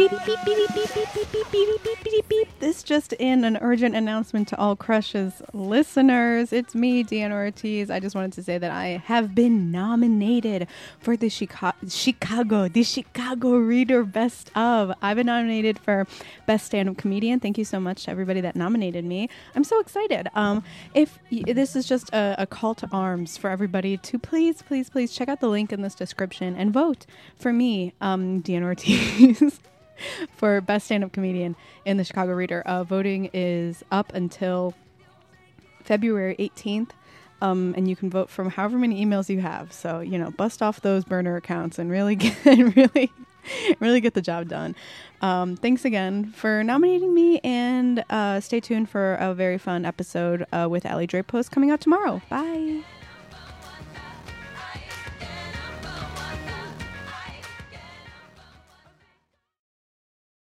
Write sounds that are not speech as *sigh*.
Beep, beep, beep, beep, beep, beep, beep, beep, beep, beep, beep, beep. This just in an urgent announcement to all Crushes listeners. It's me, Deanna Ortiz. I just wanted to say that I have been nominated for the Chicago, Chicago, the Chicago Reader Best of. I've been nominated for Best Stand-Up Comedian. Thank you so much to everybody that nominated me. I'm so excited. Um, if y- this is just a, a call to arms for everybody to please, please, please check out the link in this description and vote for me, um, Deanna Ortiz. For best stand-up comedian in the Chicago Reader. Uh, voting is up until February 18th. Um, and you can vote from however many emails you have. So you know, bust off those burner accounts and really *laughs* get really, really get the job done. Um, thanks again for nominating me, and uh, stay tuned for a very fun episode uh, with Allie Drapos coming out tomorrow. Bye.